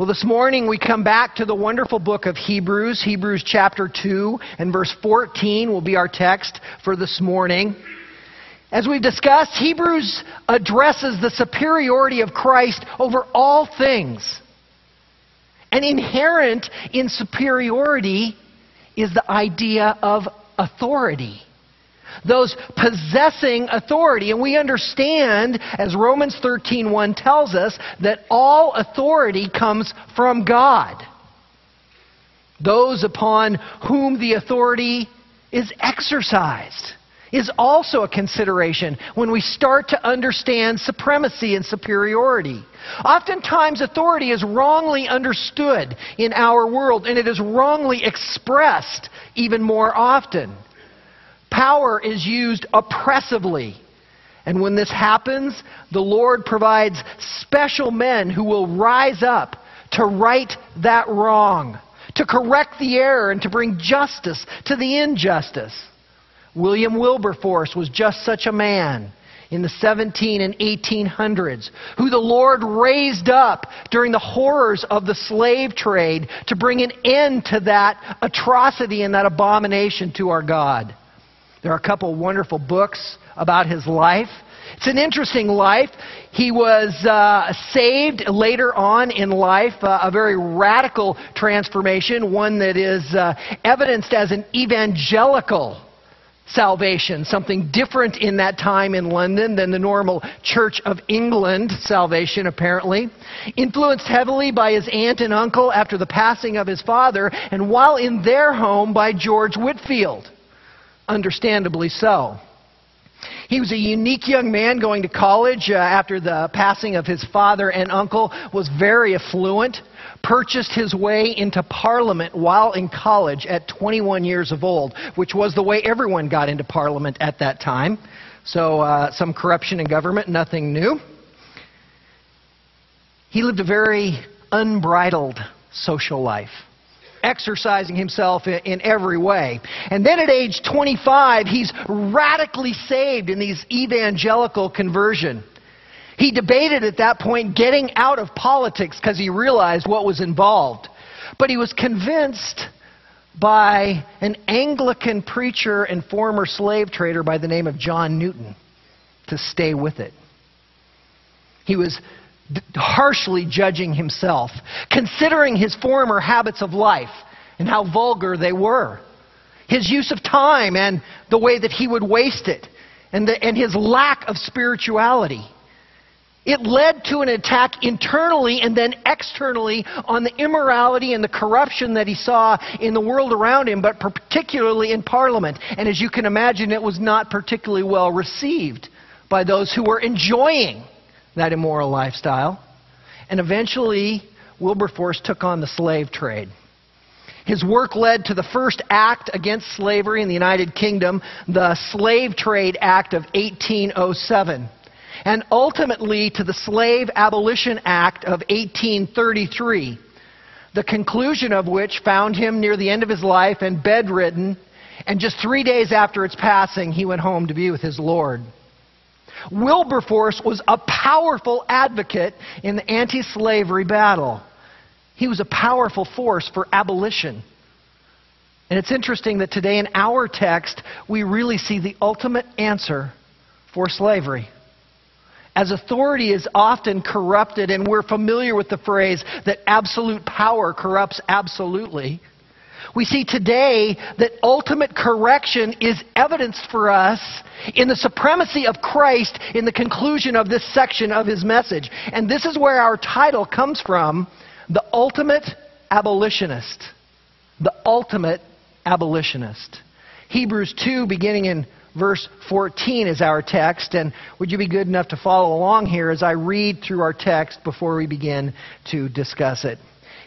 Well, this morning we come back to the wonderful book of Hebrews. Hebrews chapter 2 and verse 14 will be our text for this morning. As we've discussed, Hebrews addresses the superiority of Christ over all things. And inherent in superiority is the idea of authority those possessing authority. And we understand, as Romans 13:1 tells us, that all authority comes from God. Those upon whom the authority is exercised is also a consideration when we start to understand supremacy and superiority. Oftentimes, authority is wrongly understood in our world, and it is wrongly expressed even more often. Power is used oppressively. And when this happens, the Lord provides special men who will rise up to right that wrong, to correct the error, and to bring justice to the injustice. William Wilberforce was just such a man in the 17 and 1800s, who the Lord raised up during the horrors of the slave trade to bring an end to that atrocity and that abomination to our God. There are a couple wonderful books about his life. It's an interesting life. He was uh, saved later on in life, uh, a very radical transformation, one that is uh, evidenced as an evangelical salvation, something different in that time in London than the normal Church of England salvation, apparently. Influenced heavily by his aunt and uncle after the passing of his father, and while in their home by George Whitefield understandably so. He was a unique young man going to college uh, after the passing of his father and uncle, was very affluent, purchased his way into Parliament while in college at 21 years of old, which was the way everyone got into Parliament at that time. So, uh, some corruption in government, nothing new. He lived a very unbridled social life exercising himself in, in, every way. And then at age 25, he's radically saved in these evangelical conversion. He debated at that point getting out of politics because he realized what was involved. But he was convinced by an Anglican preacher and former slave trader by the name of John Newton to stay with it. He was harshly judging himself, considering his former habits of life and how vulgar they were, his use of time and the way that he would waste it, and, the, and his lack of spirituality. It led to an attack internally and then externally on the immorality and the corruption that he saw in the world around him, but particularly in Parliament. And as you can imagine, it was not particularly well received by those who were enjoying that immoral lifestyle. And eventually, Wilberforce took on the slave trade. His work led to the first act against slavery in the United Kingdom, the Slave Trade Act of 1807, and ultimately to the Slave Abolition Act of 1833, the conclusion of which found him near the end of his life and bedridden, and just three days after its passing, he went home to be with his Lord. Wilberforce was a powerful advocate in the anti slavery battle. He was a powerful force for abolition. And it's interesting that today in our text, we really see the ultimate answer for slavery. As authority is often corrupted, and we're familiar with the phrase that absolute power corrupts absolutely, we see today that ultimate correction is evidenced for us in the supremacy of Christ in the conclusion of this section of his message. And this is where our title comes from the ultimate abolitionist. The ultimate abolitionist. Hebrews 2, beginning in verse 14, is our text. And would you be good enough to follow along here as I read through our text before we begin to discuss it?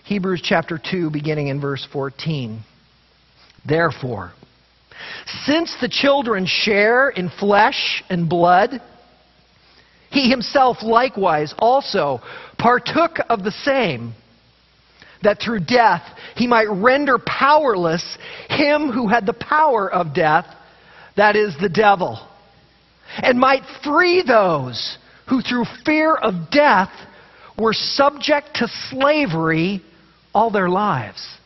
Hebrews chapter 2, beginning in verse 14. Therefore, since the children share in flesh and blood, he himself likewise also partook of the same, that through death he might render powerless him who had the power of death, that is, the devil, and might free those who through fear of death were subject to slavery all their lives.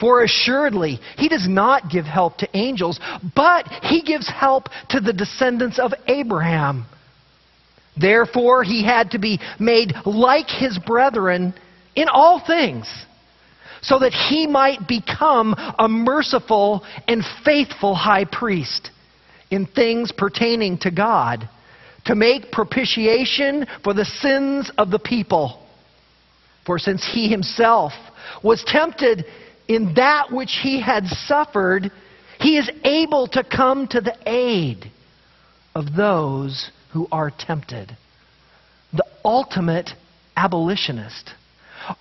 For assuredly, he does not give help to angels, but he gives help to the descendants of Abraham. Therefore, he had to be made like his brethren in all things, so that he might become a merciful and faithful high priest in things pertaining to God, to make propitiation for the sins of the people. For since he himself was tempted in that which he had suffered, he is able to come to the aid of those who are tempted. The ultimate abolitionist.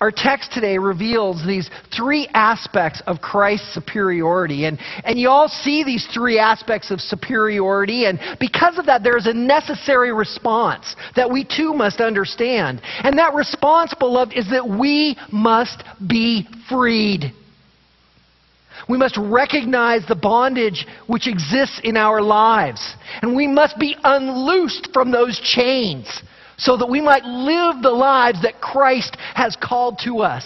Our text today reveals these three aspects of Christ's superiority. And, and you all see these three aspects of superiority. And because of that, there is a necessary response that we too must understand. And that response, beloved, is that we must be freed. We must recognize the bondage which exists in our lives. And we must be unloosed from those chains so that we might live the lives that Christ has called to us.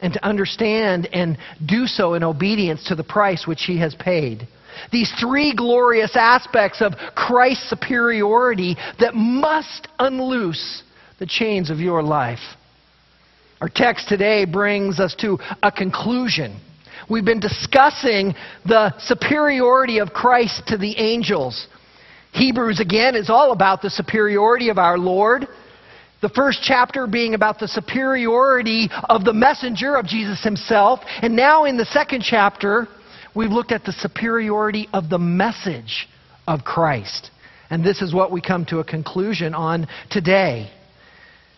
And to understand and do so in obedience to the price which He has paid. These three glorious aspects of Christ's superiority that must unloose the chains of your life. Our text today brings us to a conclusion We've been discussing the superiority of Christ to the angels. Hebrews, again, is all about the superiority of our Lord. The first chapter being about the superiority of the messenger of Jesus himself. And now in the second chapter, we've looked at the superiority of the message of Christ. And this is what we come to a conclusion on today.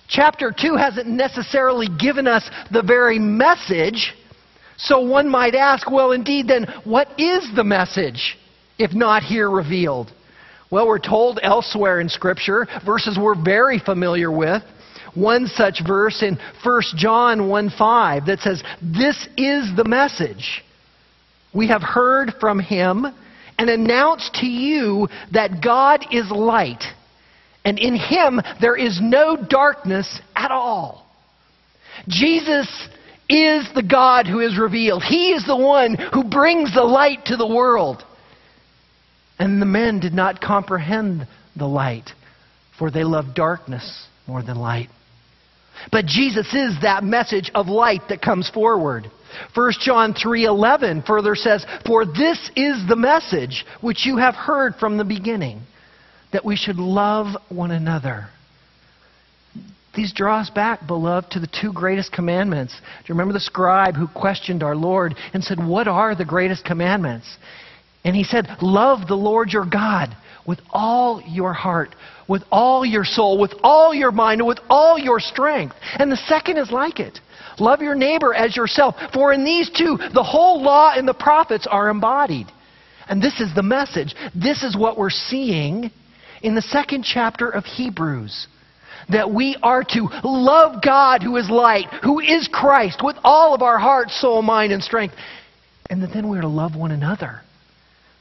Chapter 2 hasn't necessarily given us the very message so one might ask, well, indeed, then, what is the message, if not here revealed? Well, we're told elsewhere in Scripture, verses we're very familiar with. One such verse in 1 John 1 5 that says, This is the message. We have heard from him and announced to you that God is light, and in him there is no darkness at all. Jesus is the God who is revealed. He is the one who brings the light to the world. And the men did not comprehend the light, for they loved darkness more than light. But Jesus is that message of light that comes forward. 1 John 3:11 further says, "For this is the message which you have heard from the beginning, that we should love one another." These draw us back, beloved, to the two greatest commandments. Do you remember the scribe who questioned our Lord and said, What are the greatest commandments? And he said, Love the Lord your God with all your heart, with all your soul, with all your mind, and with all your strength. And the second is like it. Love your neighbor as yourself. For in these two, the whole law and the prophets are embodied. And this is the message. This is what we're seeing in the second chapter of Hebrews that we are to love God who is light, who is Christ, with all of our heart, soul, mind, and strength. And that then we're to love one another.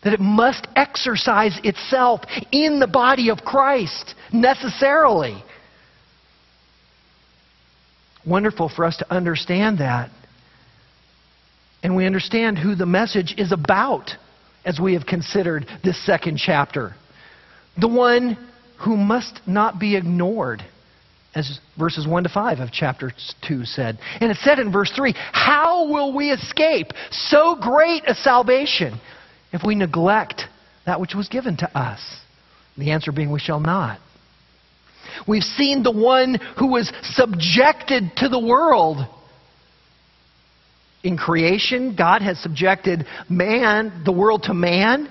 That it must exercise itself in the body of Christ necessarily. Wonderful for us to understand that. And we understand who the message is about as we have considered this second chapter. The one who must not be ignored, as verses 1 to 5 of chapter 2 said. And it said in verse 3 How will we escape so great a salvation if we neglect that which was given to us? The answer being, we shall not. We've seen the one who was subjected to the world. In creation, God has subjected man, the world to man.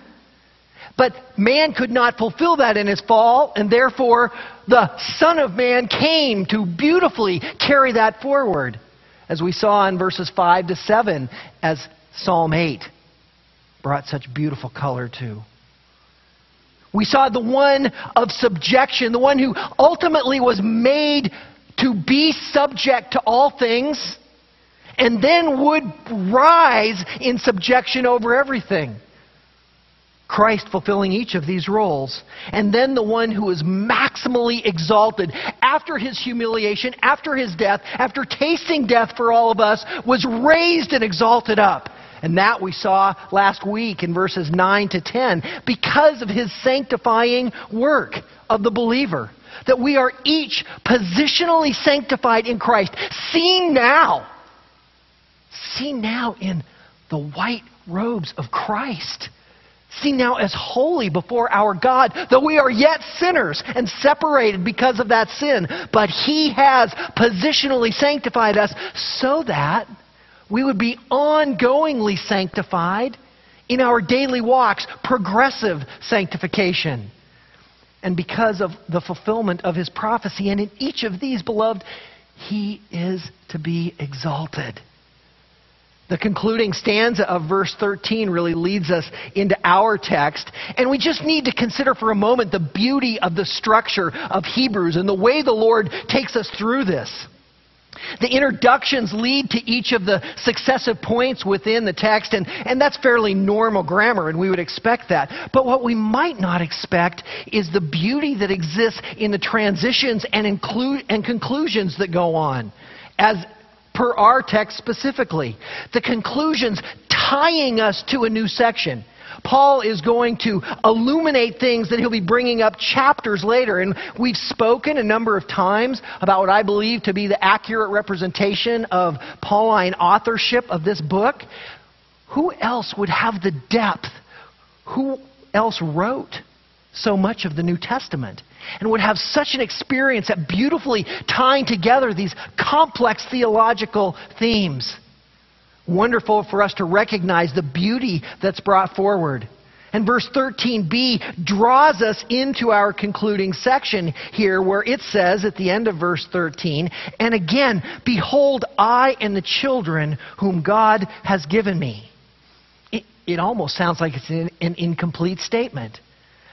But man could not fulfill that in his fall, and therefore the Son of Man came to beautifully carry that forward, as we saw in verses 5 to 7, as Psalm 8 brought such beautiful color to. We saw the one of subjection, the one who ultimately was made to be subject to all things, and then would rise in subjection over everything. Christ fulfilling each of these roles. And then the one who is maximally exalted after his humiliation, after his death, after tasting death for all of us, was raised and exalted up. And that we saw last week in verses 9 to 10 because of his sanctifying work of the believer. That we are each positionally sanctified in Christ, seen now, seen now in the white robes of Christ. Seen now as holy before our God, though we are yet sinners and separated because of that sin. But He has positionally sanctified us so that we would be ongoingly sanctified in our daily walks, progressive sanctification. And because of the fulfillment of His prophecy, and in each of these, beloved, He is to be exalted. The concluding stanza of verse 13 really leads us into our text. And we just need to consider for a moment the beauty of the structure of Hebrews and the way the Lord takes us through this. The introductions lead to each of the successive points within the text, and, and that's fairly normal grammar, and we would expect that. But what we might not expect is the beauty that exists in the transitions and, and conclusions that go on as per our text specifically. The conclusions tying us to a new section. Paul is going to illuminate things that he'll be bringing up chapters later. And we've spoken a number of times about what I believe to be the accurate representation of Pauline authorship of this book. Who else would have the depth? Who else wrote so much of the New Testament? and would have such an experience at beautifully tying together these complex theological themes. Wonderful for us to recognize the beauty that's brought forward. And verse 13b draws us into our concluding section here where it says at the end of verse 13, And again, behold, I and the children whom God has given me. It, it almost sounds like it's an, an incomplete statement.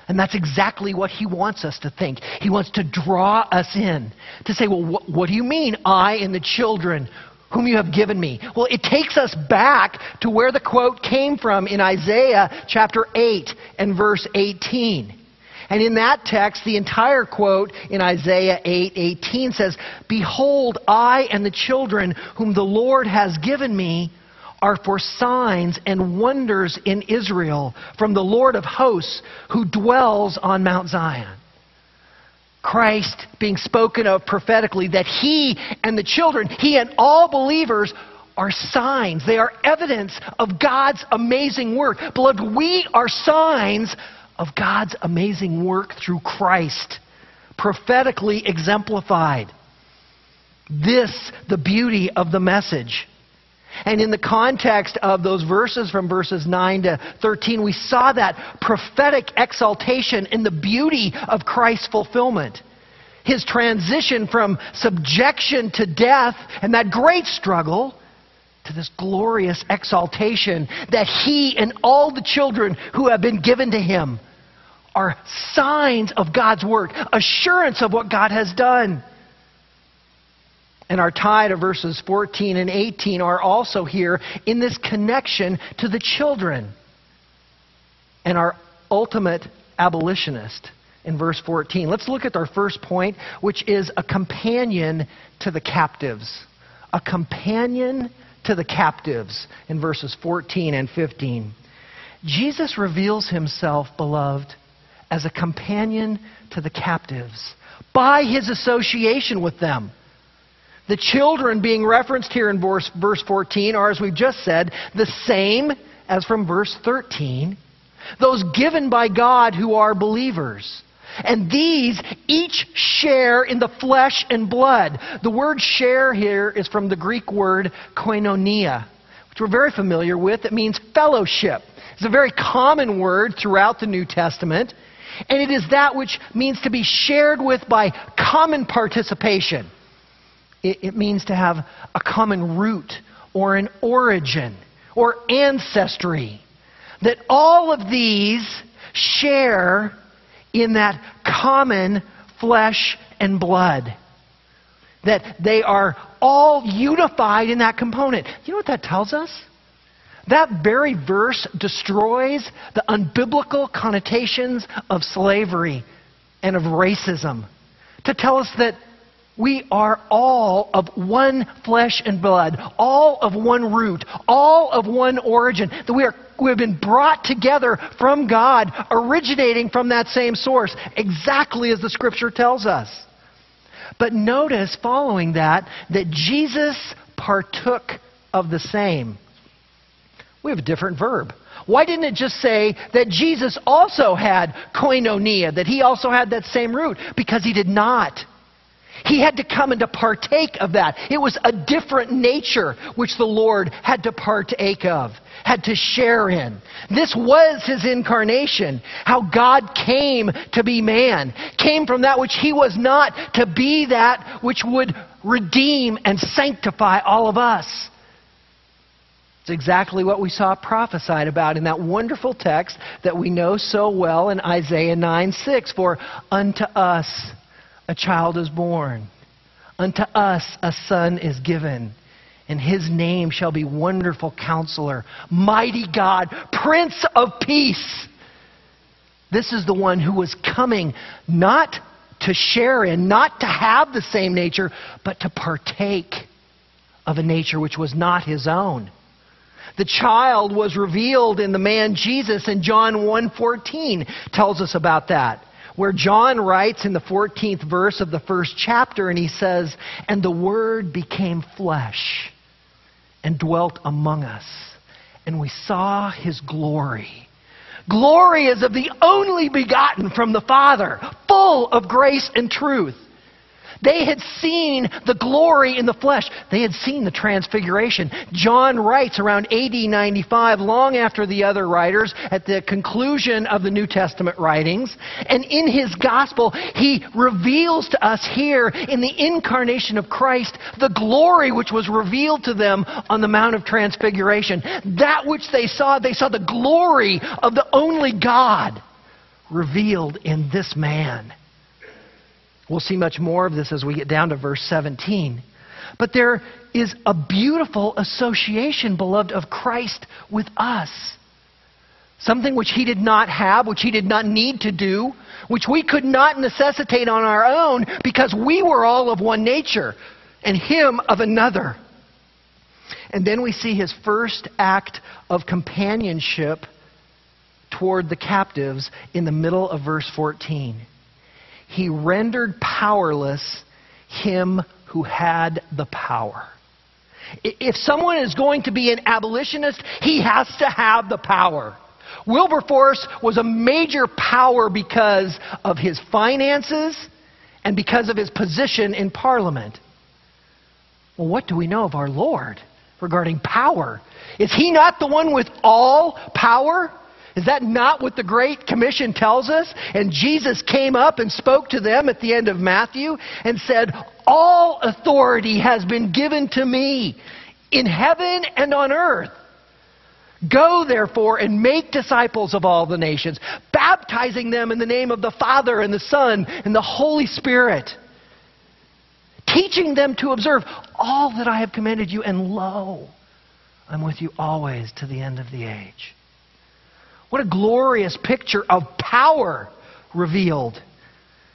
And that's exactly what he wants us to think. He wants to draw us in, to say, well, wh- what do you mean, I and the children whom you have given me? Well, it takes us back to where the quote came from in Isaiah chapter 8 and verse 18. And in that text, the entire quote in Isaiah 8 18 says, Behold, I and the children whom the Lord has given me are for signs and wonders in Israel from the Lord of hosts who dwells on Mount Zion. Christ being spoken of prophetically, that he and the children, he and all believers are signs. They are evidence of God's amazing work. Beloved, we are signs of God's amazing work through Christ, prophetically exemplified. This, the beauty of the message. And in the context of those verses from verses 9 to 13, we saw that prophetic exaltation in the beauty of Christ's fulfillment. His transition from subjection to death and that great struggle to this glorious exaltation that he and all the children who have been given to him are signs of God's work, assurance of what God has done and our tie to verses 14 and 18 are also here in this connection to the children. And our ultimate abolitionist in verse 14. Let's look at our first point, which is a companion to the captives. A companion to the captives in verses 14 and 15. Jesus reveals himself, beloved, as a companion to the captives by his association with them. The children being referenced here in verse, verse 14 are, as we've just said, the same as from verse 13. Those given by God who are believers. And these each share in the flesh and blood. The word share here is from the Greek word koinonia, which we're very familiar with. It means fellowship. It's a very common word throughout the New Testament. And it is that which means to be shared with by common participation. It, it means to have a common root or an origin or ancestry. That all of these share in that common flesh and blood. That they are all unified in that component. You know what that tells us? That very verse destroys the unbiblical connotations of slavery and of racism to tell us that we are all of one flesh and blood, all of one root, all of one origin, that we, are, we have been brought together from God, originating from that same source, exactly as the Scripture tells us. But notice, following that, that Jesus partook of the same. We have a different verb. Why didn't it just say that Jesus also had koinonia, that he also had that same root? Because he did not. He had to come and to partake of that. It was a different nature which the Lord had to partake of, had to share in. This was his incarnation, how God came to be man, came from that which he was not to be that which would redeem and sanctify all of us. It's exactly what we saw prophesied about in that wonderful text that we know so well in Isaiah 9 6. For unto us a child is born. Unto us a son is given. And his name shall be Wonderful Counselor, Mighty God, Prince of Peace. This is the one who was coming not to share in, not to have the same nature, but to partake of a nature which was not his own. The child was revealed in the man Jesus, and John 1:14 tells us about that where John writes in the 14th verse of the first chapter, and he says, And the Word became flesh and dwelt among us, and we saw his glory. Glory is of the only begotten from the Father, full of grace and truth. They had seen the glory in the flesh. They had seen the transfiguration. John writes around AD 95, long after the other writers, at the conclusion of the New Testament writings. And in his gospel, he reveals to us here in the incarnation of Christ the glory which was revealed to them on the Mount of Transfiguration. That which they saw, they saw the glory of the only God revealed in this man. We'll see much more of this as we get down to verse 17. But there is a beautiful association, beloved, of Christ with us. Something which he did not have, which he did not need to do, which we could not necessitate on our own because we were all of one nature and him of another. And then we see his first act of companionship toward the captives in the middle of verse 14 he rendered powerless him who had the power. If someone is going to be an abolitionist, he has to have the power. Wilberforce was a major power because of his finances and because of his position in Parliament. Well, what do we know of our Lord regarding power? Is he not the one with all power? Is that not what the Great Commission tells us? And Jesus came up and spoke to them at the end of Matthew and said, All authority has been given to me in heaven and on earth. Go, therefore, and make disciples of all the nations, baptizing them in the name of the Father and the Son and the Holy Spirit, teaching them to observe all that I have commanded you, and lo, I'm with you always to the end of the age. What a glorious picture of power revealed.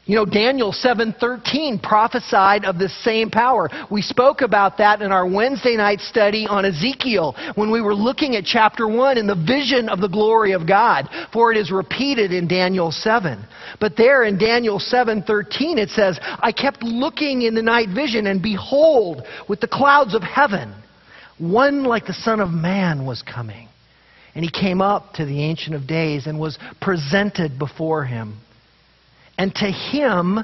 You know, Daniel 7:13 prophesied of this same power. We spoke about that in our Wednesday night study on Ezekiel when we were looking at chapter 1 in the vision of the glory of God, for it is repeated in Daniel 7. But there in Daniel 7:13 it says, "I kept looking in the night vision and behold, with the clouds of heaven, one like the son of man was coming." And he came up to the Ancient of Days and was presented before him. And to him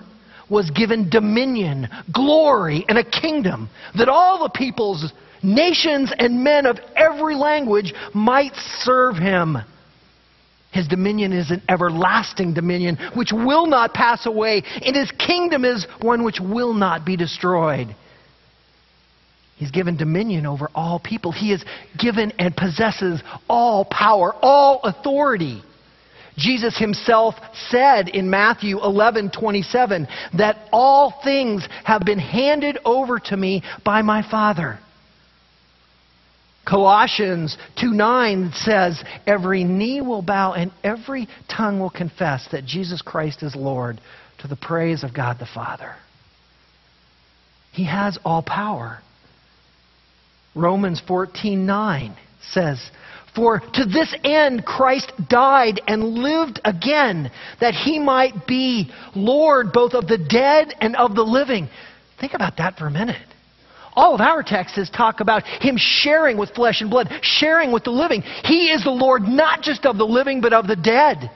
was given dominion, glory, and a kingdom that all the peoples, nations, and men of every language might serve him. His dominion is an everlasting dominion which will not pass away, and his kingdom is one which will not be destroyed. He's given dominion over all people. He is given and possesses all power, all authority. Jesus himself said in Matthew 11:27 that all things have been handed over to me by my Father. Colossians 2 9 says, Every knee will bow and every tongue will confess that Jesus Christ is Lord to the praise of God the Father. He has all power. Romans 14 9 says, For to this end Christ died and lived again, that he might be Lord both of the dead and of the living. Think about that for a minute. All of our texts talk about him sharing with flesh and blood, sharing with the living. He is the Lord not just of the living, but of the dead.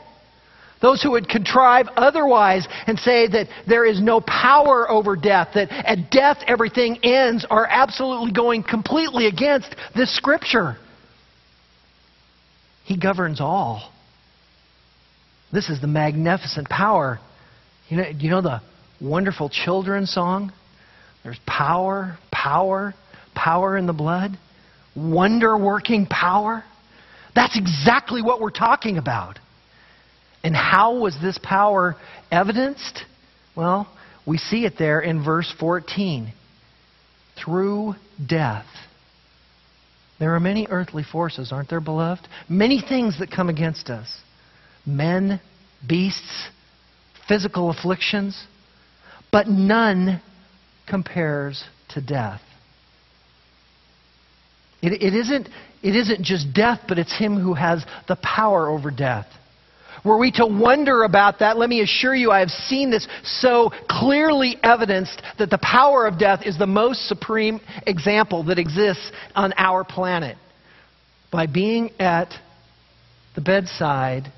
Those who would contrive otherwise and say that there is no power over death, that at death everything ends, are absolutely going completely against this scripture. He governs all. This is the magnificent power. You know, you know the wonderful children's song? There's power, power, power in the blood, wonder working power. That's exactly what we're talking about. And how was this power evidenced? Well, we see it there in verse 14. Through death. There are many earthly forces, aren't there, beloved? Many things that come against us men, beasts, physical afflictions, but none compares to death. It, it, isn't, it isn't just death, but it's Him who has the power over death. Were we to wonder about that, let me assure you, I have seen this so clearly evidenced that the power of death is the most supreme example that exists on our planet. By being at the bedside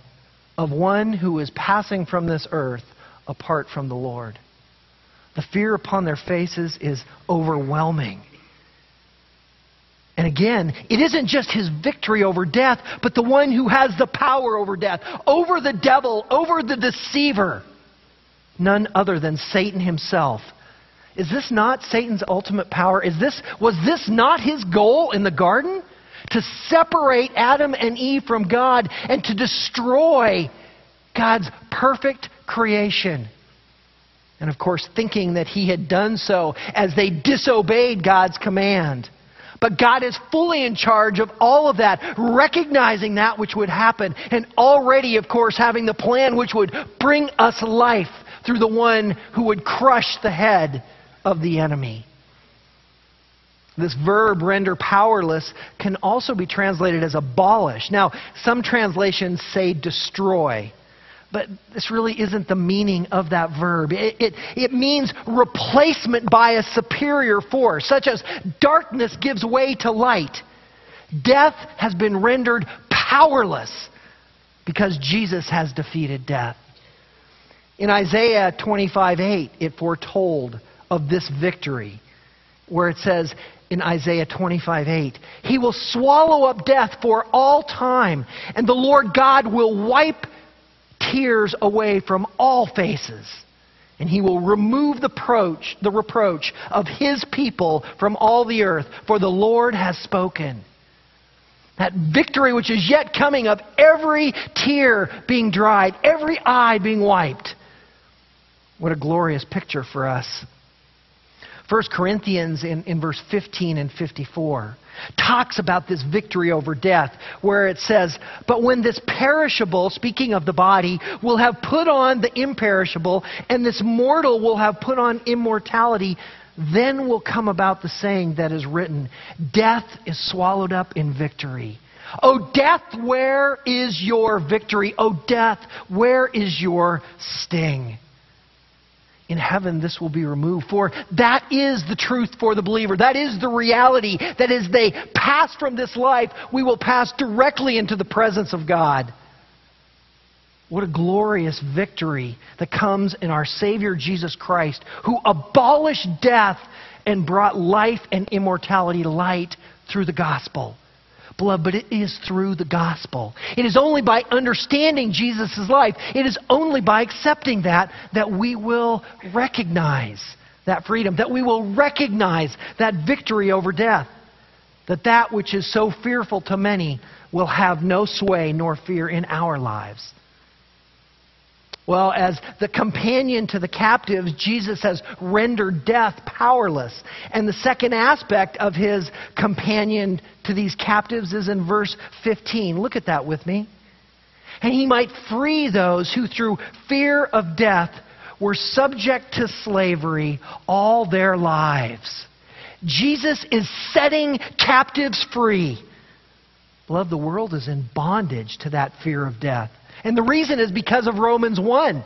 of one who is passing from this earth apart from the Lord. The fear upon their faces is overwhelming. And again, it isn't just his victory over death, but the one who has the power over death, over the devil, over the deceiver. None other than Satan himself. Is this not Satan's ultimate power? Is this, was this not his goal in the garden? To separate Adam and Eve from God and to destroy God's perfect creation. And of course, thinking that he had done so as they disobeyed God's command. But God is fully in charge of all of that, recognizing that which would happen, and already, of course, having the plan which would bring us life through the one who would crush the head of the enemy. This verb, render powerless, can also be translated as abolish. Now, some translations say destroy. But this really isn't the meaning of that verb. It, it, it, means replacement by a superior force, such as darkness gives way to light. Death has been rendered powerless because Jesus has defeated death. In Isaiah 25 8, it foretold of this victory, where it says, in Isaiah 25:8. He will swallow up death for all time, and the Lord God will wipe tears away from all faces. And he will remove the, approach, the reproach of his people from all the earth, for the Lord has spoken. That victory which is yet coming of every tear being dried, every eye being wiped. What a glorious picture for us. 1 Corinthians in, in verse 15 and 54 talks about this victory over death, where it says, But when this perishable, speaking of the body, will have put on the imperishable, and this mortal will have put on immortality, then will come about the saying that is written Death is swallowed up in victory. O oh, death, where is your victory? O oh, death, where is your sting? In heaven this will be removed. For that is the truth for the believer. That is the reality. That as they pass from this life, we will pass directly into the presence of God. What a glorious victory that comes in our Savior Jesus Christ, who abolished death and brought life and immortality to light through the gospel. Beloved, but it is through the gospel. It is only by understanding Jesus' life, it is only by accepting that, that we will recognize that freedom, that we will recognize that victory over death, that that which is so fearful to many will have no sway nor fear in our lives. Well, as the companion to the captives, Jesus has rendered death powerless. And the second aspect of his companion to these captives is in verse 15. Look at that with me. And he might free those who, through fear of death, were subject to slavery all their lives. Jesus is setting captives free. Love, the world is in bondage to that fear of death. And the reason is because of Romans 1.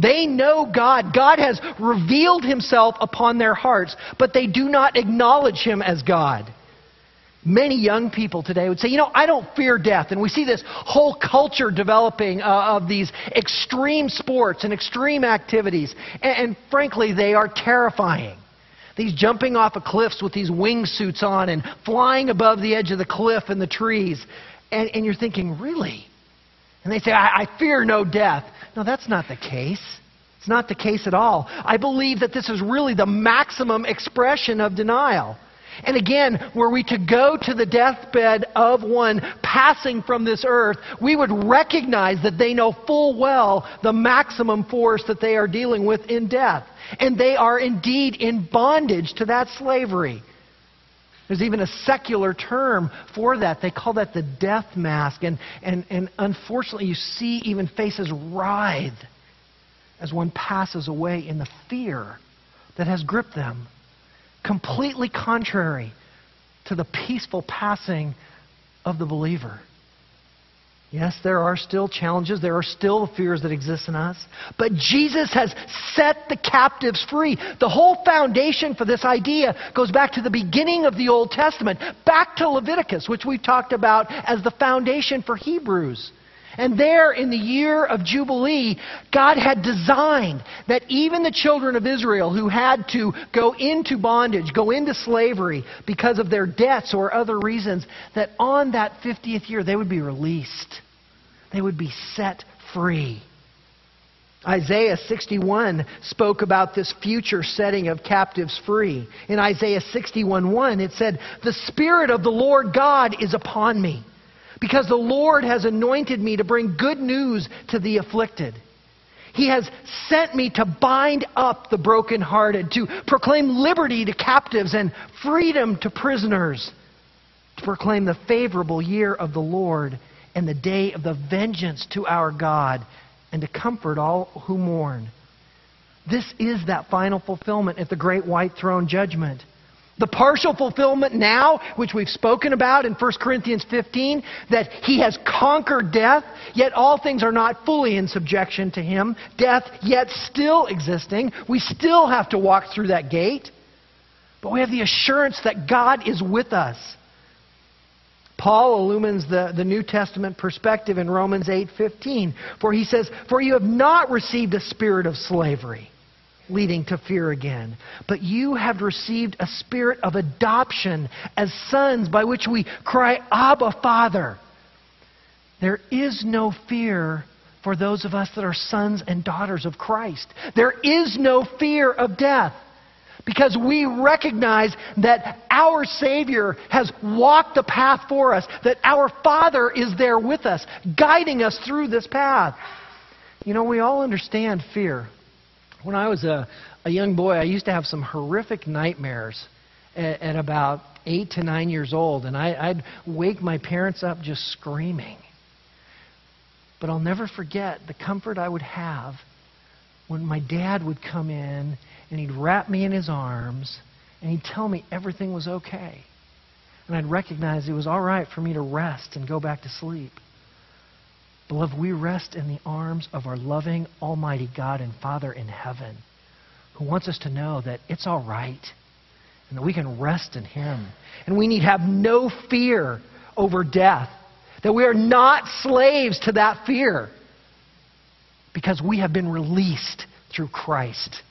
They know God. God has revealed himself upon their hearts, but they do not acknowledge him as God. Many young people today would say, you know, I don't fear death. And we see this whole culture developing uh, of these extreme sports and extreme activities. And, and frankly, they are terrifying. These jumping off of cliffs with these wingsuits on and flying above the edge of the cliff and the trees. And, and you're thinking, really? And they say, I, I fear no death. No, that's not the case. It's not the case at all. I believe that this is really the maximum expression of denial. And again, were we to go to the deathbed of one passing from this earth, we would recognize that they know full well the maximum force that they are dealing with in death. And they are indeed in bondage to that slavery. There's even a secular term for that. They call that the death mask. And, and, and unfortunately, you see even faces writhe as one passes away in the fear that has gripped them. Completely contrary to the peaceful passing of the believer. Yes, there are still challenges. There are still fears that exist in us. But Jesus has set the captives free. The whole foundation for this idea goes back to the beginning of the Old Testament, back to Leviticus, which we've talked about as the foundation for Hebrews. And there, in the year of Jubilee, God had designed that even the children of Israel who had to go into bondage, go into slavery because of their debts or other reasons, that on that 50th year they would be released they would be set free. Isaiah 61 spoke about this future setting of captives free. In Isaiah 61:1 it said, "The spirit of the Lord God is upon me, because the Lord has anointed me to bring good news to the afflicted." He has sent me to bind up the brokenhearted, to proclaim liberty to captives and freedom to prisoners, to proclaim the favorable year of the Lord and the day of the vengeance to our God, and to comfort all who mourn. This is that final fulfillment at the great white throne judgment. The partial fulfillment now, which we've spoken about in 1 Corinthians 15, that he has conquered death, yet all things are not fully in subjection to him. Death yet still existing. We still have to walk through that gate. But we have the assurance that God is with us. Paul illumines the, the New Testament perspective in Romans 8:15, for he says, "For you have not received a spirit of slavery, leading to fear again, but you have received a spirit of adoption as sons, by which we cry, Abba, Father." There is no fear for those of us that are sons and daughters of Christ. There is no fear of death because we recognize that our Savior has walked the path for us, that our Father is there with us, guiding us through this path. You know, we all understand fear. When I was a, a young boy, I used to have some horrific nightmares at, at about eight to nine years old, and I, I'd wake my parents up just screaming. But I'll never forget the comfort I would have when my dad would come in and he'd wrap me in his arms and he'd tell me everything was okay. And I'd recognize it was all right for me to rest and go back to sleep. Beloved, we rest in the arms of our loving, almighty God and Father in heaven who wants us to know that it's all right and that we can rest in Him. And we need have no fear over death, that we are not slaves to that fear because we have been released through Christ.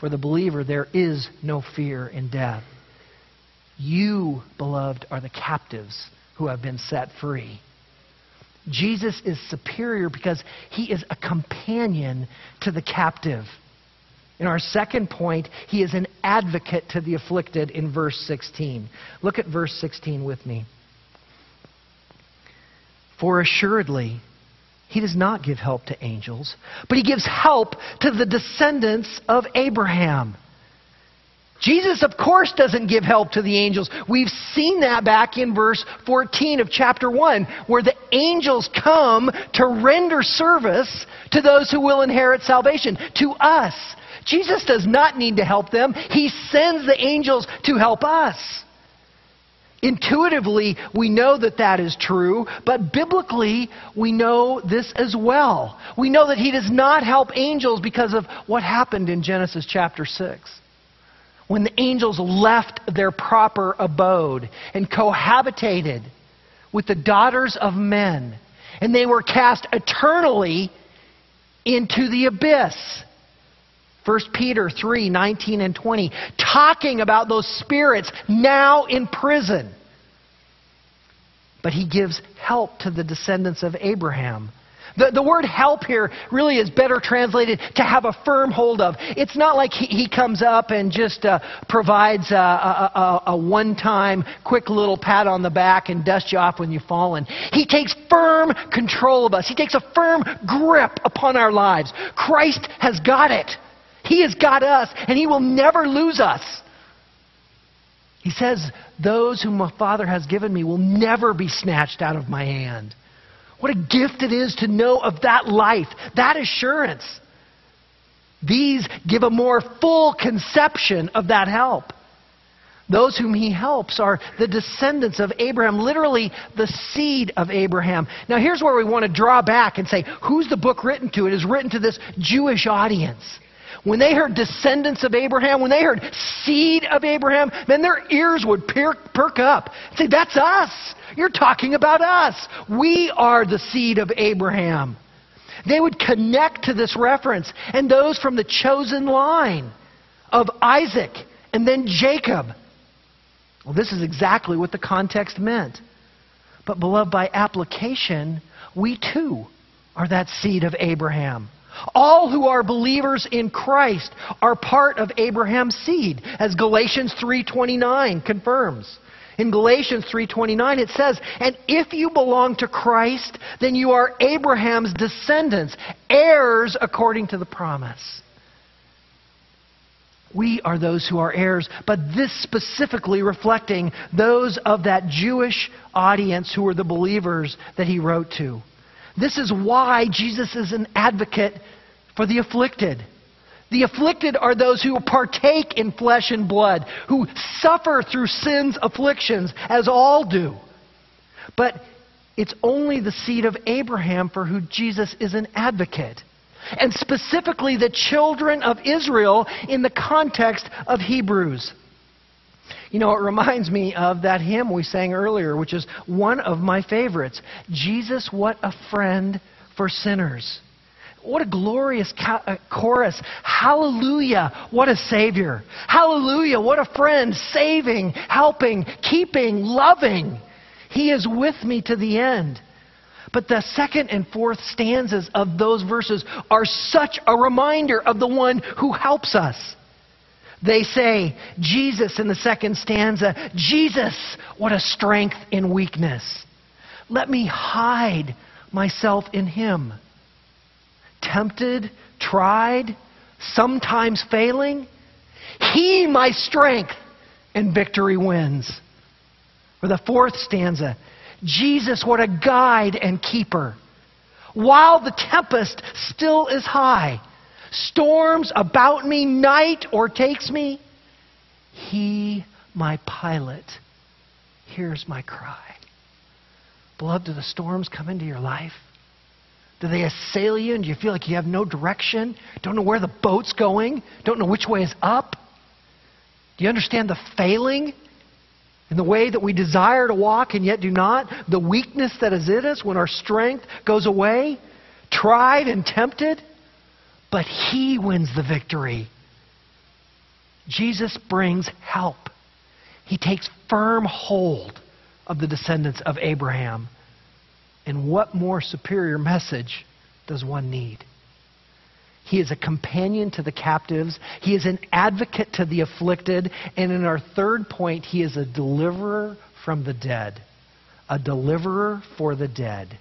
For the believer, there is no fear in death. You, beloved, are the captives who have been set free. Jesus is superior because he is a companion to the captive. In our second point, he is an advocate to the afflicted in verse 16. Look at verse 16 with me. For assuredly, he does not give help to angels, but he gives help to the descendants of Abraham. Jesus, of course, doesn't give help to the angels. We've seen that back in verse 14 of chapter 1, where the angels come to render service to those who will inherit salvation, to us. Jesus does not need to help them, He sends the angels to help us. Intuitively, we know that that is true, but biblically, we know this as well. We know that He does not help angels because of what happened in Genesis chapter 6 when the angels left their proper abode and cohabitated with the daughters of men, and they were cast eternally into the abyss. 1 Peter 3 19 and 20, talking about those spirits now in prison. But he gives help to the descendants of Abraham the, the word help here really is better translated to have a firm hold of. It's not like he, he comes up and just uh, provides a, a, a, a one time, quick little pat on the back and dusts you off when you've fallen. He takes firm control of us, He takes a firm grip upon our lives. Christ has got it. He has got us, and He will never lose us. He says, Those whom my Father has given me will never be snatched out of my hand. What a gift it is to know of that life, that assurance. These give a more full conception of that help. Those whom he helps are the descendants of Abraham, literally the seed of Abraham. Now, here's where we want to draw back and say, who's the book written to? It is written to this Jewish audience. When they heard descendants of Abraham, when they heard seed of Abraham, then their ears would perk, perk up. Say, that's us. You're talking about us. We are the seed of Abraham. They would connect to this reference and those from the chosen line of Isaac and then Jacob. Well, this is exactly what the context meant. But, beloved, by application, we too are that seed of Abraham. All who are believers in Christ are part of Abraham's seed, as Galatians 3:29 confirms. In Galatians 3:29 it says, "And if you belong to Christ, then you are Abraham's descendants, heirs according to the promise." We are those who are heirs, but this specifically reflecting those of that Jewish audience who were the believers that he wrote to. This is why Jesus is an advocate for the afflicted. The afflicted are those who partake in flesh and blood, who suffer through sin's afflictions, as all do. But it's only the seed of Abraham for who Jesus is an advocate. And specifically the children of Israel in the context of Hebrews. You know, it reminds me of that hymn we sang earlier, which is one of my favorites Jesus, what a friend for sinners. What a glorious uh, chorus. Hallelujah. What a Savior. Hallelujah. What a friend. Saving, helping, keeping, loving. He is with me to the end. But the second and fourth stanzas of those verses are such a reminder of the one who helps us. They say, Jesus in the second stanza, Jesus, what a strength in weakness. Let me hide myself in him. Tempted, tried, sometimes failing, he my strength and victory wins. Or the fourth stanza, Jesus, what a guide and keeper. While the tempest still is high, storms about me night o'ertakes me, he, my pilot, hears my cry. Beloved, do the storms come into your life? Do they assail you and do you feel like you have no direction? Don't know where the boat's going? Don't know which way is up? Do you understand the failing in the way that we desire to walk and yet do not? The weakness that is in us when our strength goes away? Tried and tempted? But he wins the victory. Jesus brings help. He takes firm hold of the descendants of Abraham. And what more superior message does one need? He is a companion to the captives. He is an advocate to the afflicted. And in our third point, he is a deliverer from the dead. A deliverer for the dead.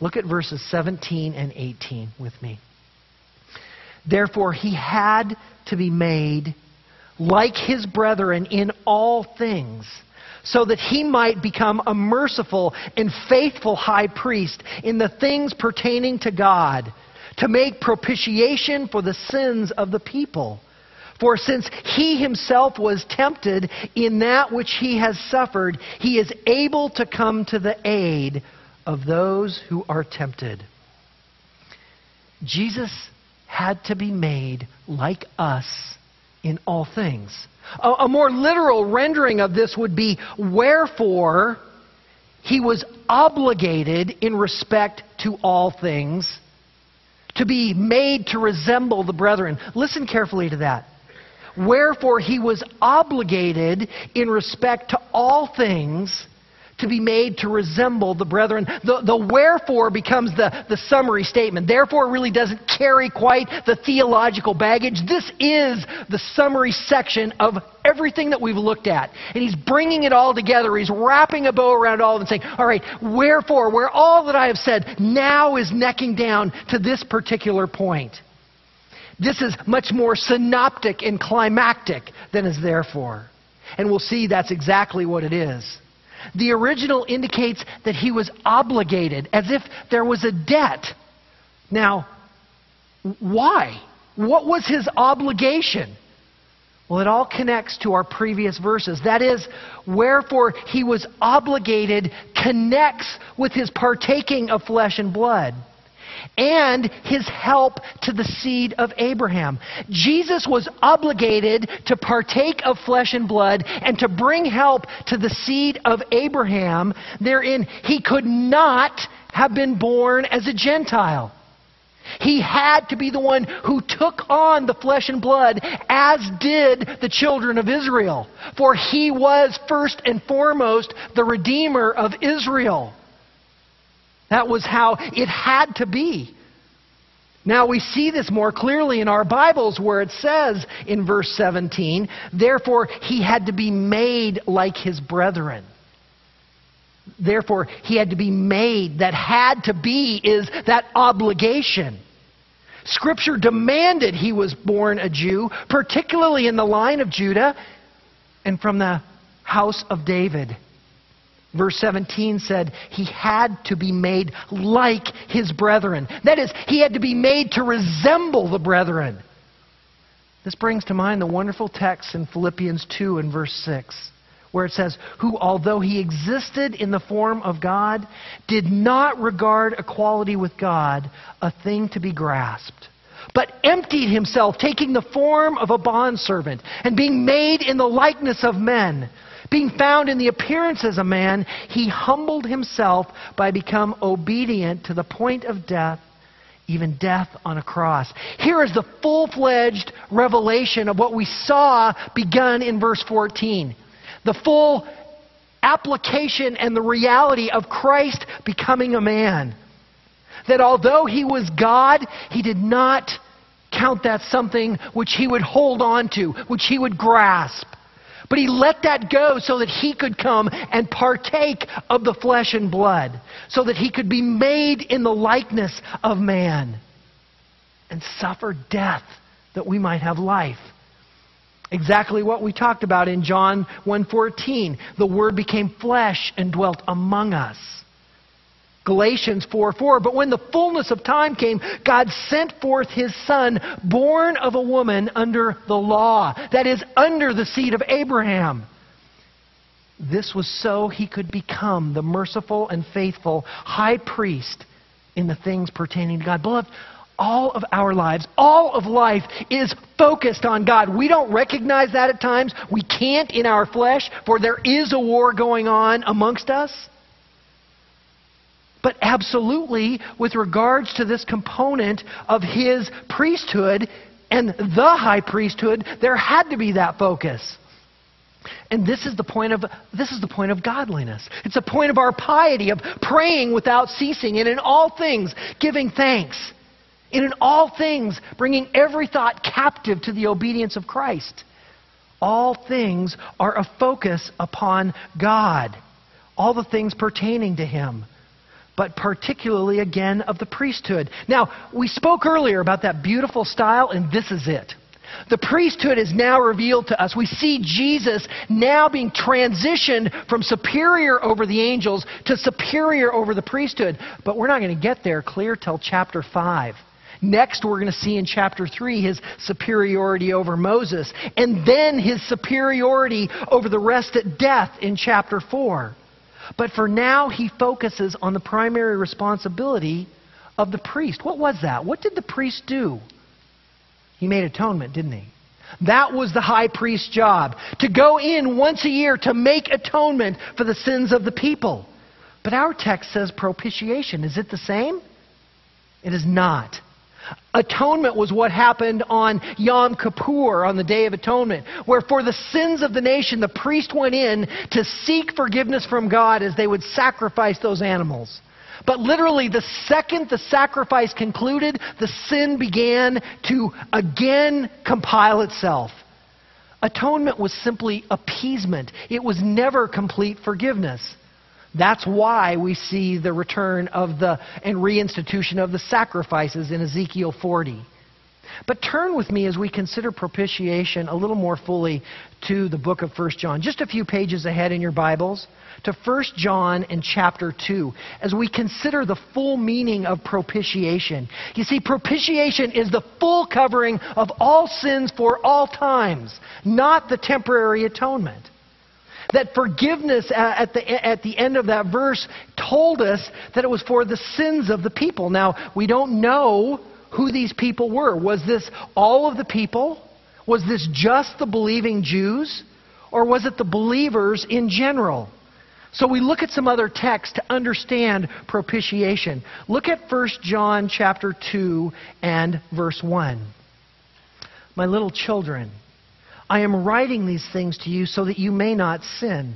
Look at verses 17 and 18 with me. Therefore, he had to be made like his brethren in all things, so that he might become a merciful and faithful high priest in the things pertaining to God, to make propitiation for the sins of the people. For since he himself was tempted in that which he has suffered, he is able to come to the aid of those who are tempted. Jesus had to be made like us in all things. A, a, more literal rendering of this would be wherefore he was obligated in respect to all things to be made to resemble the brethren. Listen carefully to that. Wherefore he was obligated in respect to all things to be made to resemble the brethren. The, the wherefore becomes the, the summary statement. Therefore it really doesn't carry quite the theological baggage. This is the summary section of everything that we've looked at. And he's bringing it all together. He's wrapping a bow around all of it and saying, all right, wherefore, where all that I have said now is necking down to this particular point. This is much more synoptic and climactic than is therefore. And we'll see that's exactly what it is. The original indicates that he was obligated, as if there was a debt. Now, why? What was his obligation? Well, it all connects to our previous verses. That is, wherefore he was obligated connects with his partaking of flesh and blood and his help to the seed of Abraham. Jesus was obligated to partake of flesh and blood and to bring help to the seed of Abraham. Therein, he could not have been born as a Gentile. He had to be the one who took on the flesh and blood, as did the children of Israel. For he was first and foremost the Redeemer of Israel. That was how it had to be. Now we see this more clearly in our Bibles where it says in verse 17, therefore he had to be made like his brethren. Therefore he had to be made. That had to be is that obligation. Scripture demanded he was born a Jew, particularly in the line of Judah and from the house of David. Verse 17 said he had to be made like his brethren. That is, he had to be made to resemble the brethren. This brings to mind the wonderful text in Philippians 2 and verse 6, where it says, Who, although he existed in the form of God, did not regard equality with God a thing to be grasped but emptied himself, taking the form of a bondservant, and being made in the likeness of men. Being found in the appearance as a man, he humbled himself by become obedient to the point of death, even death on a cross. Here is the full-fledged revelation of what we saw begun in verse 14. The full application and the reality of Christ becoming a man. That although he was God, he did not count that something which he would hold on to, which he would grasp. But he let that go so that he could come and partake of the flesh and blood, so that he could be made in the likeness of man and suffer death that we might have life. Exactly what we talked about in John 1:14. The word became flesh and dwelt among us. Galatians 4 4. But when the fullness of time came, God sent forth his son, born of a woman under the law, that is, under the seed of Abraham. This was so he could become the merciful and faithful high priest in the things pertaining to God. Beloved, all of our lives, all of life is focused on God. We don't recognize that at times. We can't in our flesh, for there is a war going on amongst us. But absolutely, with regards to this component of his priesthood and the high priesthood, there had to be that focus. And this is the point of this is the point of godliness. It's a point of our piety of praying without ceasing and in all things giving thanks. And in all things bringing every thought captive to the obedience of Christ. All things are a focus upon God. All the things pertaining to him. But particularly again of the priesthood. Now, we spoke earlier about that beautiful style, and this is it. The priesthood is now revealed to us. We see Jesus now being transitioned from superior over the angels to superior over the priesthood. But we're not going to get there clear till chapter 5. Next, we're going to see in chapter 3 his superiority over Moses, and then his superiority over the rest at death in chapter 4. But for now, he focuses on the primary responsibility of the priest. What was that? What did the priest do? He made atonement, didn't he? That was the high priest's job to go in once a year to make atonement for the sins of the people. But our text says propitiation. Is it the same? It is not. Atonement was what happened on Yom Kippur, on the Day of Atonement, where for the sins of the nation, the priest went in to seek forgiveness from God as they would sacrifice those animals. But literally, the second the sacrifice concluded, the sin began to again compile itself. Atonement was simply appeasement, it was never complete forgiveness. That's why we see the return of the and reinstitution of the sacrifices in Ezekiel 40. But turn with me as we consider propitiation a little more fully to the book of 1 John. Just a few pages ahead in your Bibles to 1 John and chapter 2 as we consider the full meaning of propitiation. You see, propitiation is the full covering of all sins for all times, not the temporary atonement. That forgiveness at the, at the end of that verse told us that it was for the sins of the people. Now, we don't know who these people were. Was this all of the people? Was this just the believing Jews? Or was it the believers in general? So we look at some other texts to understand propitiation. Look at 1 John chapter 2 and verse 1. My little children, I am writing these things to you so that you may not sin.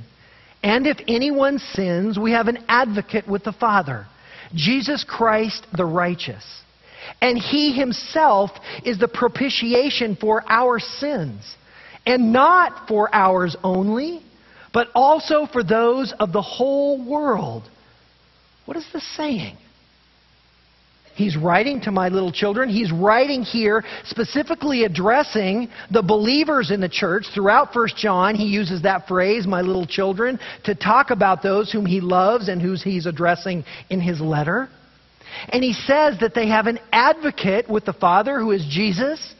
And if anyone sins, we have an advocate with the Father, Jesus Christ the righteous. And he himself is the propitiation for our sins, and not for ours only, but also for those of the whole world. What is this saying? He's writing to my little children. He's writing here specifically addressing the believers in the church. Throughout 1 John, he uses that phrase, my little children, to talk about those whom he loves and whom he's addressing in his letter. And he says that they have an advocate with the Father who is Jesus.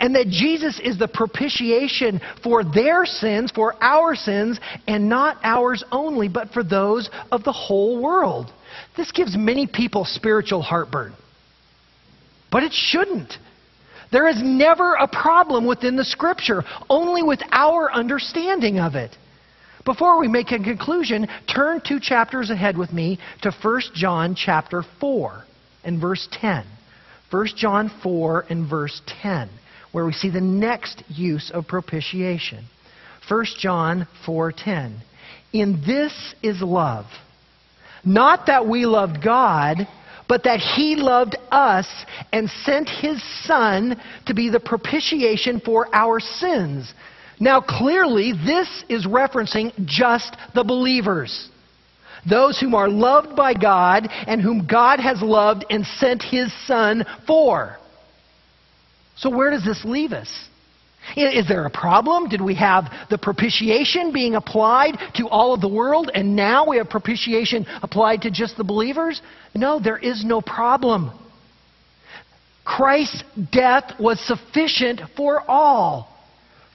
And that Jesus is the propitiation for their sins, for our sins, and not ours only, but for those of the whole world. This gives many people spiritual heartburn. But it shouldn't. There is never a problem within the Scripture, only with our understanding of it. Before we make a conclusion, turn two chapters ahead with me to 1 John chapter 4 and verse 10. 1 John 4 and verse 10, where we see the next use of propitiation. 1 John 4:10. In this is love not that we loved God, but that He loved us and sent His Son to be the propitiation for our sins. Now, clearly, this is referencing just the believers. Those whom are loved by God and whom God has loved and sent His Son for. So, where does this leave us? Is there a problem? Did we have the propitiation being applied to all of the world and now we have propitiation applied to just the believers? No, there is no problem. Christ's death was sufficient for all.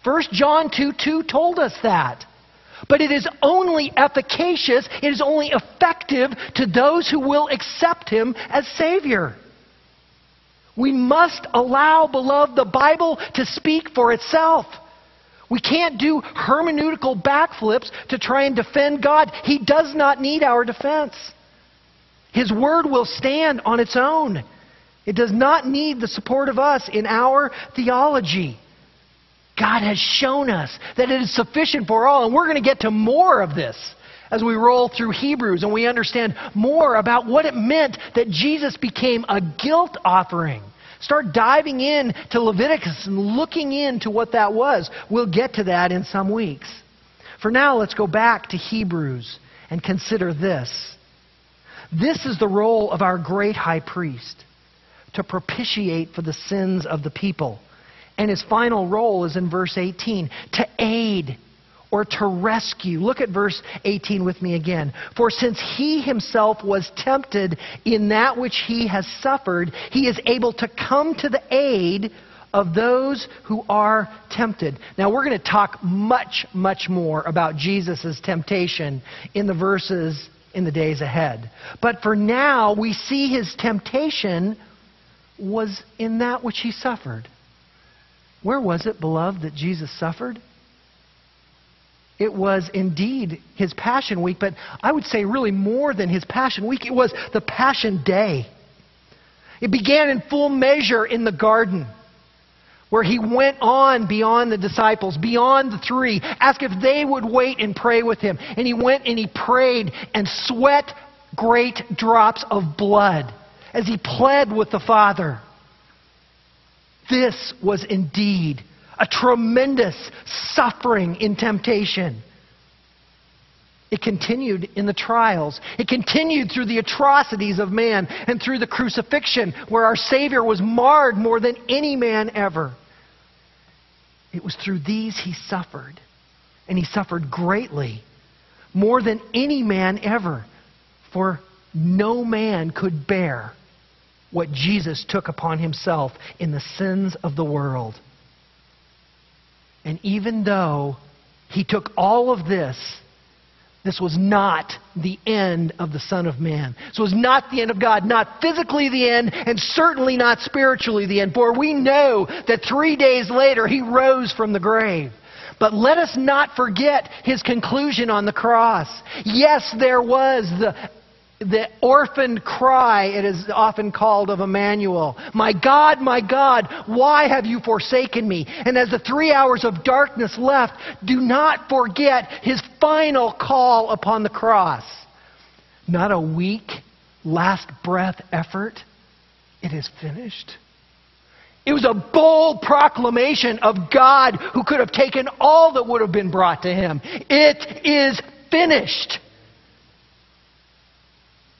1 John 2 2 told us that. But it is only efficacious, it is only effective to those who will accept Him as Savior. We must allow, beloved, the Bible to speak for itself. We can't do hermeneutical backflips to try and defend God. He does not need our defense. His word will stand on its own. It does not need the support of us in our theology. God has shown us that it is sufficient for all, and we're going to get to more of this as we roll through Hebrews and we understand more about what it meant that Jesus became a guilt offering. Start diving in to Leviticus and looking into what that was. We'll get to that in some weeks. For now, let's go back to Hebrews and consider this. This is the role of our great high priest to propitiate for the sins of the people. And his final role is in verse 18 to aid or to rescue. Look at verse 18 with me again. For since he himself was tempted in that which he has suffered, he is able to come to the aid of those who are tempted. Now, we're going to talk much, much more about Jesus' temptation in the verses in the days ahead. But for now, we see his temptation was in that which he suffered. Where was it, beloved, that Jesus suffered? It was indeed his Passion Week, but I would say really more than his Passion Week. It was the Passion Day. It began in full measure in the garden, where he went on beyond the disciples, beyond the three, asked if they would wait and pray with him. And he went and he prayed and sweat great drops of blood as he pled with the Father. This was indeed a tremendous suffering in temptation. It continued in the trials. It continued through the atrocities of man and through the crucifixion, where our Savior was marred more than any man ever. It was through these he suffered, and he suffered greatly, more than any man ever, for no man could bear what Jesus took upon himself in the sins of the world. And even though he took all of this, this was not the end of the Son of Man. This was not the end of God, not physically the end, and certainly not spiritually the end. For we know that three days later he rose from the grave. But let us not forget his conclusion on the cross. Yes, there was the the orphaned cry, it is often called, of Emmanuel. My God, my God, why have you forsaken me? And as the three hours of darkness left, do not forget his final call upon the cross. Not a weak, last breath effort. It is finished. It was a bold proclamation of God who could have taken all that would have been brought to him. It is finished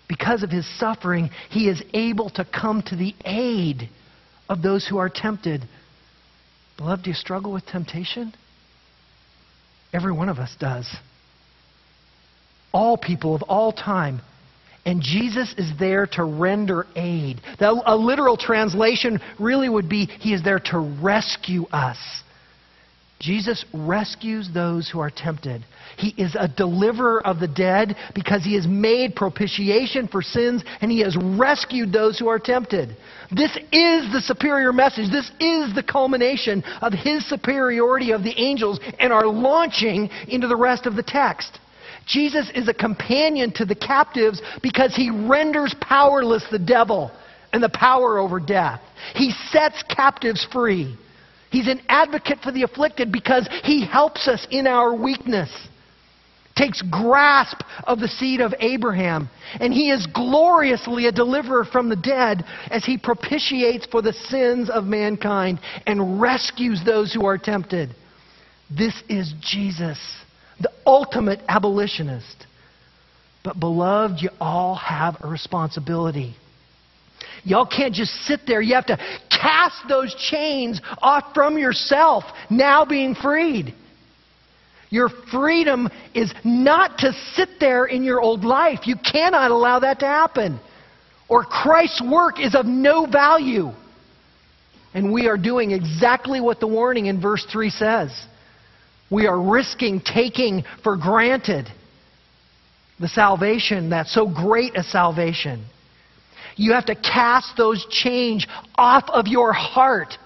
because of his suffering, he is able to come to the aid of those who are tempted. Beloved, do you struggle with temptation? Every one of us does. All people of all time. And Jesus is there to render aid. a literal translation really would be He is there to rescue us. Jesus rescues those who are tempted. He is a deliverer of the dead because he has made propitiation for sins and he has rescued those who are tempted. This is the superior message. This is the culmination of his superiority of the angels and our launching into the rest of the text. Jesus is a companion to the captives because he renders powerless the devil and the power over death. He sets captives free. He's an advocate for the afflicted because he helps us in our weakness. Takes grasp of the seed of Abraham. And he is gloriously a deliverer from the dead as he propitiates for the sins of mankind and rescues those who are tempted. This is Jesus, the ultimate abolitionist. But, beloved, you all have a responsibility. Y'all can't just sit there. You have to cast those chains off from yourself, now being freed. Your freedom is not to sit there in your old life. You cannot allow that to happen. Or Christ's work is of no value. And we are doing exactly what the warning in verse 3 says. We are risking taking for granted the salvation that's so great a salvation. You have to cast those chains off of your heart.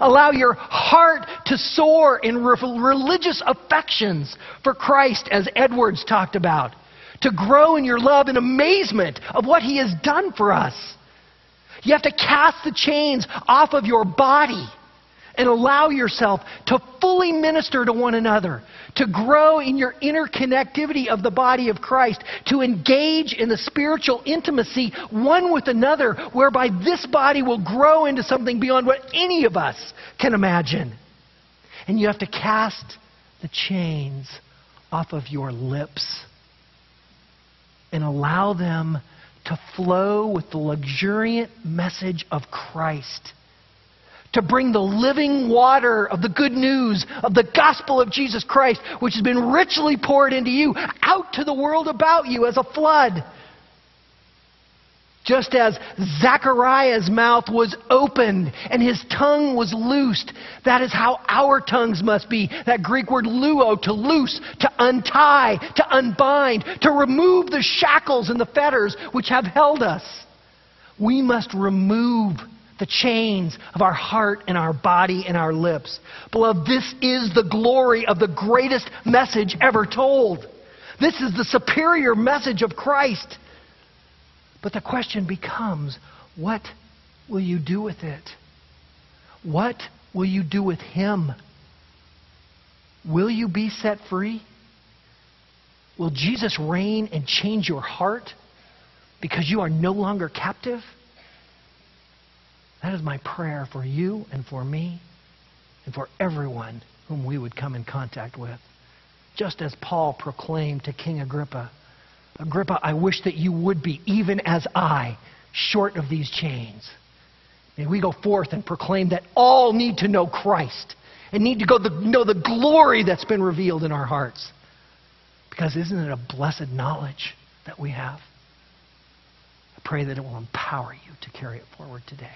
Allow your heart to soar in re- religious affections for Christ, as Edwards talked about. To grow in your love and amazement of what He has done for us. You have to cast the chains off of your body and allow yourself to fully minister to one another, to grow in your interconnectivity of the body of Christ, to engage in the spiritual intimacy one with another, whereby this body will grow into something beyond what any of us can imagine. And you have to cast the chains off of your lips and allow them to flow with the luxuriant message of Christ. To bring the living water of the good news of the gospel of Jesus Christ, which has been richly poured into you, out to the world about you as a flood. Just as Zechariah's mouth was opened and his tongue was loosed, that is how our tongues must be. That Greek word luo, to loose, to untie, to unbind, to remove the shackles and the fetters which have held us. We must remove the chains of our heart and our body and our lips. Beloved, this is the glory of the greatest message ever told. This is the superior message of Christ. But the question becomes what will you do with it? What will you do with Him? Will you be set free? Will Jesus reign and change your heart because you are no longer captive? That is my prayer for you and for me and for everyone whom we would come in contact with. Just as Paul proclaimed to King Agrippa Agrippa, I wish that you would be, even as I, short of these chains. May we go forth and proclaim that all need to know Christ and need to go the, know the glory that's been revealed in our hearts. Because isn't it a blessed knowledge that we have? I pray that it will empower you to carry it forward today.